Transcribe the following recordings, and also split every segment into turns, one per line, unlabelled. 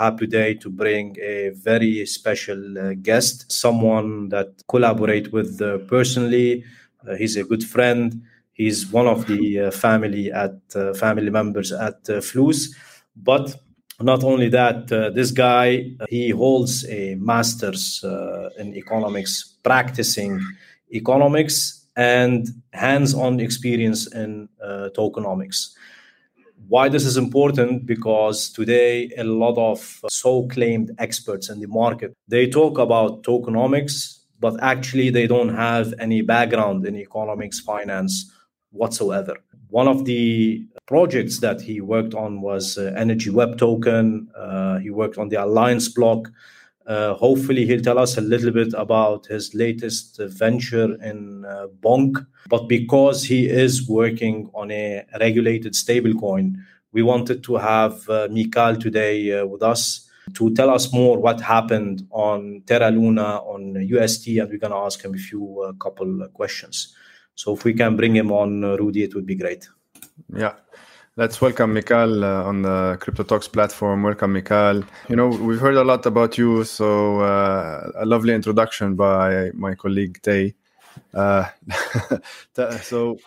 happy day to bring a very special uh, guest, someone that collaborate with uh, personally. Uh, he's a good friend. He's one of the uh, family at uh, family members at Flus. But not only that, this guy he holds a master's in economics, practicing economics and hands-on experience in tokenomics why this is important? Because today a lot of so-claimed experts in the market they talk about tokenomics but actually they don't have any background in economics finance whatsoever. One of the projects that he worked on was uh, energy web token. Uh, he worked on the alliance block uh, hopefully, he'll tell us a little bit about his latest venture in uh, Bonq. But because he is working on a regulated stablecoin, we wanted to have uh, Michal today uh, with us to tell us more what happened on Terra Luna, on UST, and we're going to ask him a few uh, couple questions. So if we can bring him on, uh, Rudy, it would be great.
Yeah, Let's welcome Michal uh, on the Crypto Talks platform. Welcome, Michal. You know, we've heard a lot about you, so uh, a lovely introduction by my colleague Tay. Uh,
so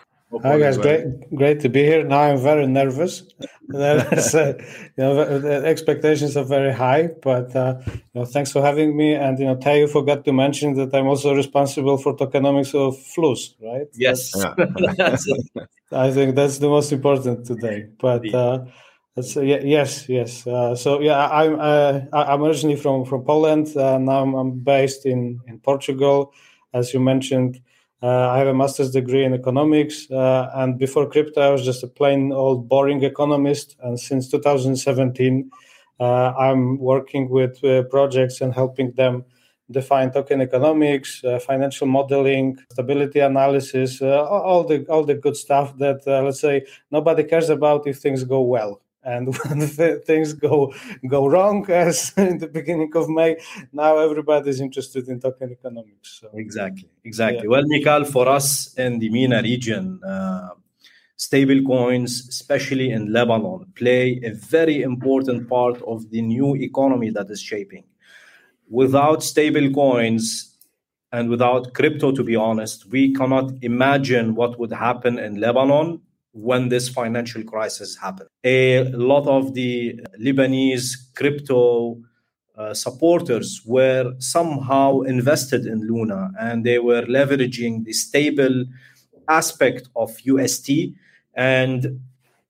Hi guys, great, great to be here. Now I'm very nervous. uh, you know, the expectations are very high, but uh, you know, thanks for having me. And you know, Tayo forgot to mention that I'm also responsible for tokenomics of Flus, right?
Yes,
I think that's the most important today. But uh, that's, uh, yes, yes. Uh, so yeah, I'm uh, I'm originally from from Poland. And now I'm, I'm based in in Portugal, as you mentioned. Uh, I have a master's degree in economics, uh, and before crypto, I was just a plain old boring economist. And since 2017, uh, I'm working with projects and helping them define token economics, uh, financial modeling, stability analysis, uh, all the all the good stuff that uh, let's say nobody cares about if things go well. And when things go go wrong, as in the beginning of May, now everybody's interested in token economics.
So, exactly, exactly. Yeah. Well, Michal, for us in the MENA region, uh, stable coins, especially in Lebanon, play a very important part of the new economy that is shaping. Without stable coins and without crypto, to be honest, we cannot imagine what would happen in Lebanon when this financial crisis happened. A lot of the Lebanese crypto uh, supporters were somehow invested in Luna and they were leveraging the stable aspect of UST. And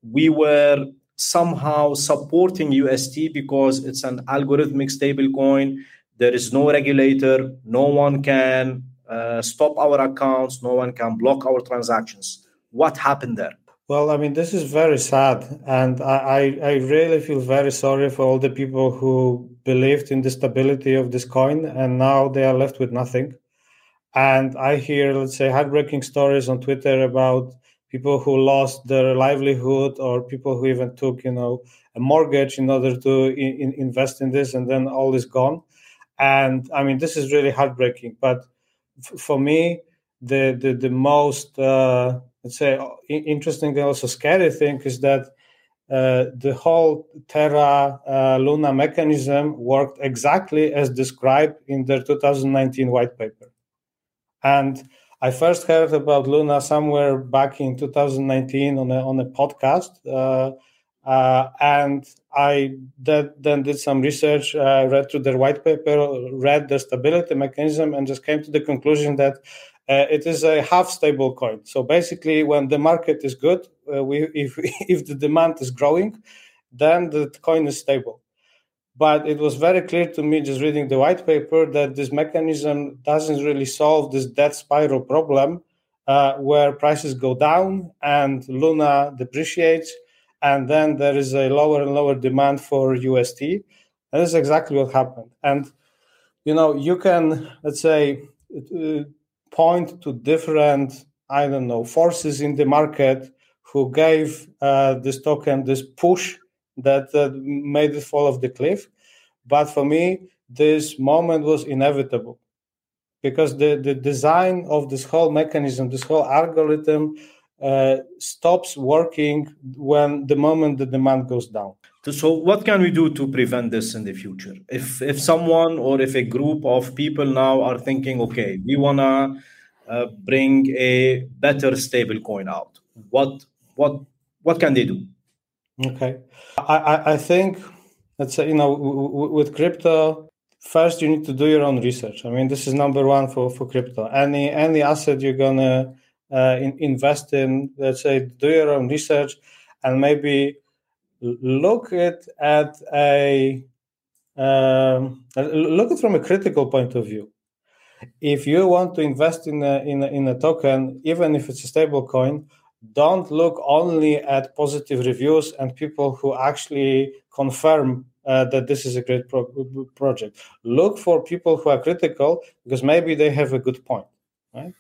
we were somehow supporting UST because it's an algorithmic stable coin. There is no regulator, no one can uh, stop our accounts, no one can block our transactions. What happened there?
Well, I mean, this is very sad. And I, I, really feel very sorry for all the people who believed in the stability of this coin and now they are left with nothing. And I hear, let's say, heartbreaking stories on Twitter about people who lost their livelihood or people who even took, you know, a mortgage in order to in, invest in this and then all is gone. And I mean, this is really heartbreaking. But f- for me, the, the, the most, uh, let's say interesting and also scary thing is that uh, the whole Terra uh, Luna mechanism worked exactly as described in their 2019 white paper. And I first heard about Luna somewhere back in 2019 on a, on a podcast. Uh, uh, and I then did some research, uh, read through their white paper, read the stability mechanism, and just came to the conclusion that uh, it is a half stable coin. So basically, when the market is good, uh, we, if if the demand is growing, then the coin is stable. But it was very clear to me, just reading the white paper, that this mechanism doesn't really solve this death spiral problem, uh, where prices go down and Luna depreciates, and then there is a lower and lower demand for UST. And this is exactly what happened. And you know, you can let's say uh, point to different, I don't know, forces in the market who gave uh, this token this push that uh, made it fall off the cliff. But for me, this moment was inevitable because the, the design of this whole mechanism, this whole algorithm uh, stops working when the moment the demand goes down.
So, what can we do to prevent this in the future? If if someone or if a group of people now are thinking, okay, we wanna uh, bring a better stable coin out, what what what can they do?
Okay, I I think let's say you know w- w- with crypto, first you need to do your own research. I mean, this is number one for for crypto. Any any asset you're gonna uh, in, invest in, let's say, do your own research and maybe look at at a um, look at from a critical point of view. If you want to invest in a, in a, in a token, even if it's a stable coin, don't look only at positive reviews and people who actually confirm uh, that this is a great pro- project. Look for people who are critical because maybe they have a good point, right?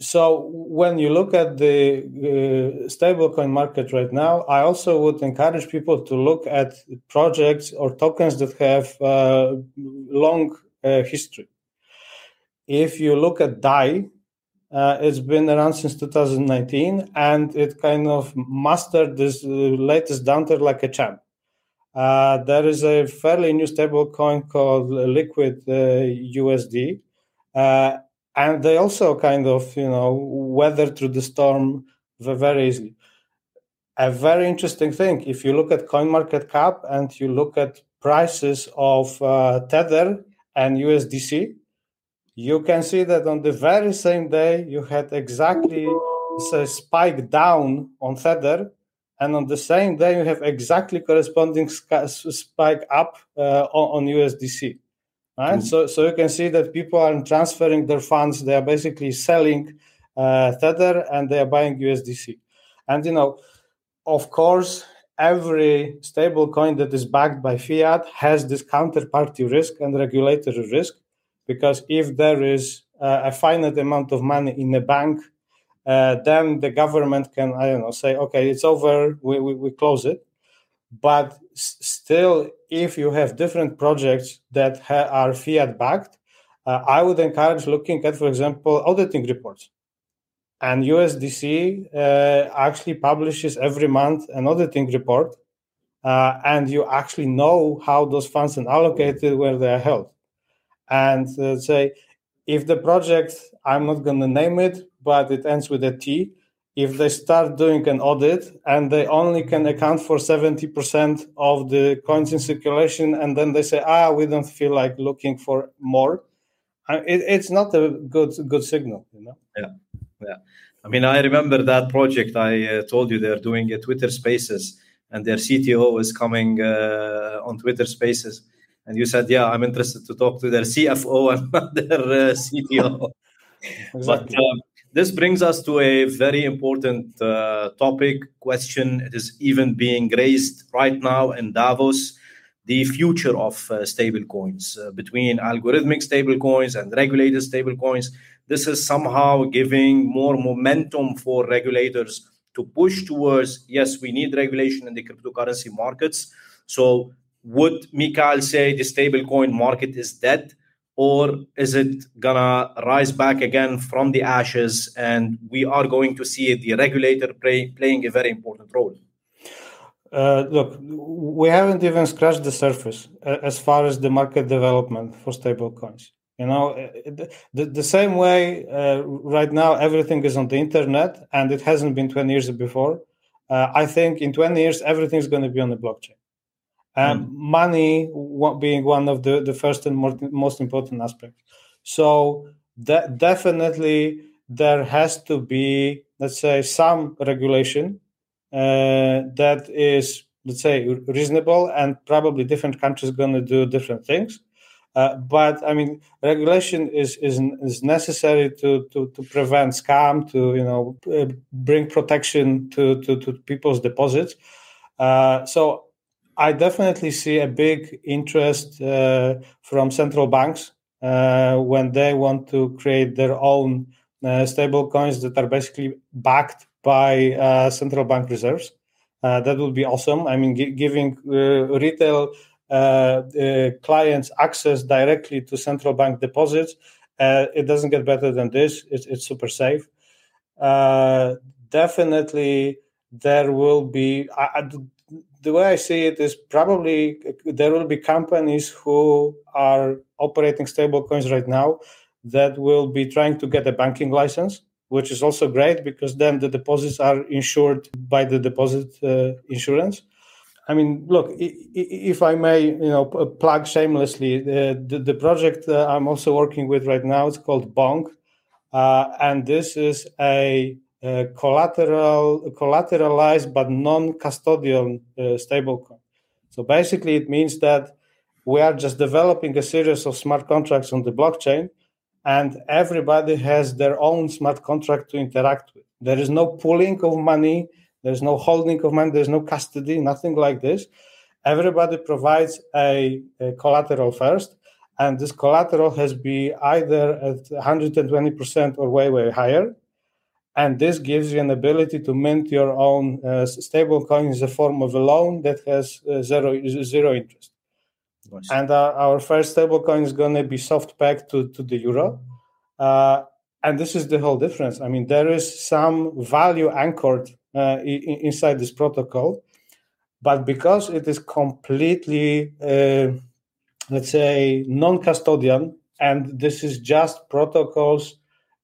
So when you look at the uh, stablecoin market right now, I also would encourage people to look at projects or tokens that have uh, long uh, history. If you look at DAI, uh, it's been around since 2019, and it kind of mastered this uh, latest downturn like a champ. Uh, there is a fairly new stablecoin called Liquity USD and they also kind of you know weather through the storm very easily. A very interesting thing if you look at coin market cap and you look at prices of uh, tether and usdc you can see that on the very same day you had exactly a spike down on tether and on the same day you have exactly corresponding spike up uh, on, on usdc right? Mm-hmm. So, so you can see that people are transferring their funds. They are basically selling uh, Tether and they are buying USDC. And you know, of course, every stable coin that is backed by fiat has this counterparty risk and regulatory risk, because if there is uh, a finite amount of money in a bank, uh, then the government can, I don't know, say, okay, it's over, we, we, we close it. But still, if you have different projects that ha- are fiat backed, uh, I would encourage looking at, for example, auditing reports. And USDC uh, actually publishes every month an auditing report, uh, and you actually know how those funds are allocated, where they are held. And uh, say, if the project, I'm not going to name it, but it ends with a T, if they start doing an audit and they only can account for 70% of the coins in circulation and then they say ah we don't feel like looking for more it, it's not a good good signal you know?
Yeah yeah. I mean i remember that project. I uh, told you they're doing a twitter spaces and their cto is coming uh, on twitter spaces. And you said yeah i'm interested to talk to their cfo and their uh, cto exactly. but um, this brings us to a very important uh, topic question. It is even being raised right now in Davos the future of uh, stablecoins uh, between algorithmic stablecoins and regulated stablecoins. This is somehow giving more momentum for regulators to push towards yes, we need regulation in the cryptocurrency markets. So, would Mikhail say the stablecoin market is dead? Or is it gonna rise back again from the ashes? And we are going to see the regulator play, playing a very important role.
Uh, look we haven't even scratched the surface uh, as far as the market development for stablecoins. you know uh, the, the same way uh, right now everything is on the internet and it hasn't been 20 years before. Uh, i think in 20 years everything is going to be on the blockchain um, mm. money being one of the, the first and more, most important aspects. So that definitely there has to be, let's say, some regulation uh, that is, let's say, reasonable, and probably different countries going to do different things. Uh, but I mean, regulation is is, is necessary to, to, to prevent scam, to you know, uh, bring protection to, to, to people's deposits. Uh, so I definitely see a big interest uh, from central banks uh, when they want to create their own uh, stable coins that are basically backed by uh, central bank reserves. Uh, that would be awesome. I mean, g- giving uh, retail clients access directly to central bank deposits, it doesn't get better than this. It's, it's super safe definitely there will be. I, the way I see it is probably there will be companies who are operating stablecoins right now that will be trying to get a banking license, which is also great because then the deposits are insured by the deposit uh, insurance. I mean, look, if I may, you know, plug shamelessly, the, the, the project uh, I'm also working with right now is called Bonq, uh, and this is a, collateral collateralized but non-custodial uh, stablecoin. So basically, it means that we are just developing a series of smart contracts on the blockchain, and everybody has their own smart contract to interact with. There is no pooling of money there's no holding of money, there's no custody, nothing like this. Everybody provides a, a collateral first, and this collateral has be either at 120% or way, way higher. And this gives you an ability to mint your own uh, stable coin as a form of a loan that has uh, zero, zero interest. Nice. And uh, our first stable coin is going to be soft pegged to, to the euro. Uh, and this is the whole difference. I mean, there is some value anchored uh, inside this protocol. But because it is completely, uh, let's say, non custodian, and this is just protocols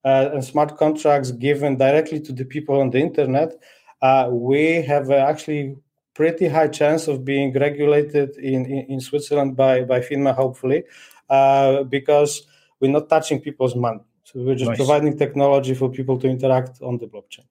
uh, and smart contracts given directly to the people on the internet, uh, we have actually pretty high chance of being regulated in, in, in Switzerland by, by FINMA, hopefully, uh, because we're not touching people's money. So we're just nice. providing technology for people to interact on the blockchain.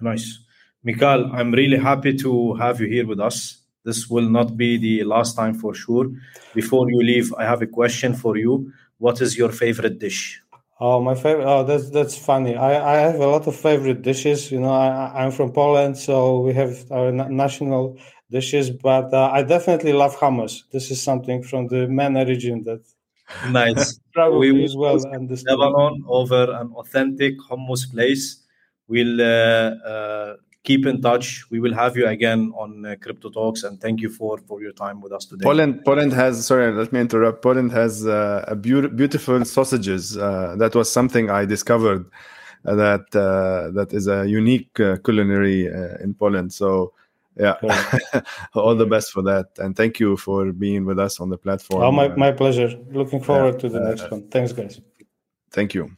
Nice. Mikhail, I'm really happy to have you here with us. This will not be the last time for sure. Before you leave, I have a question for you. What is your favorite dish?
Oh, my favorite. Oh, that's that's funny. I, I have a lot of favorite dishes. You know, I, I'm from Poland, so we have our national dishes. But uh, I definitely love hummus. This is something from the MENA region that
nice.
probably we as well.
Lebanon over an authentic hummus place. We'll uh, uh, keep in touch. We will have you again on uh, Crypto Talks, and thank you for for your time with us today.
Poland, Poland has sorry, let me interrupt. Poland has uh, a be- beautiful sausages. Uh, that was something I discovered uh, that uh, that is a unique uh, culinary in Poland. So. Yeah, all the best for that, and thank you for being with us on the platform.
Oh, my, my pleasure. Looking forward to the next one. Thanks, guys.
Thank you.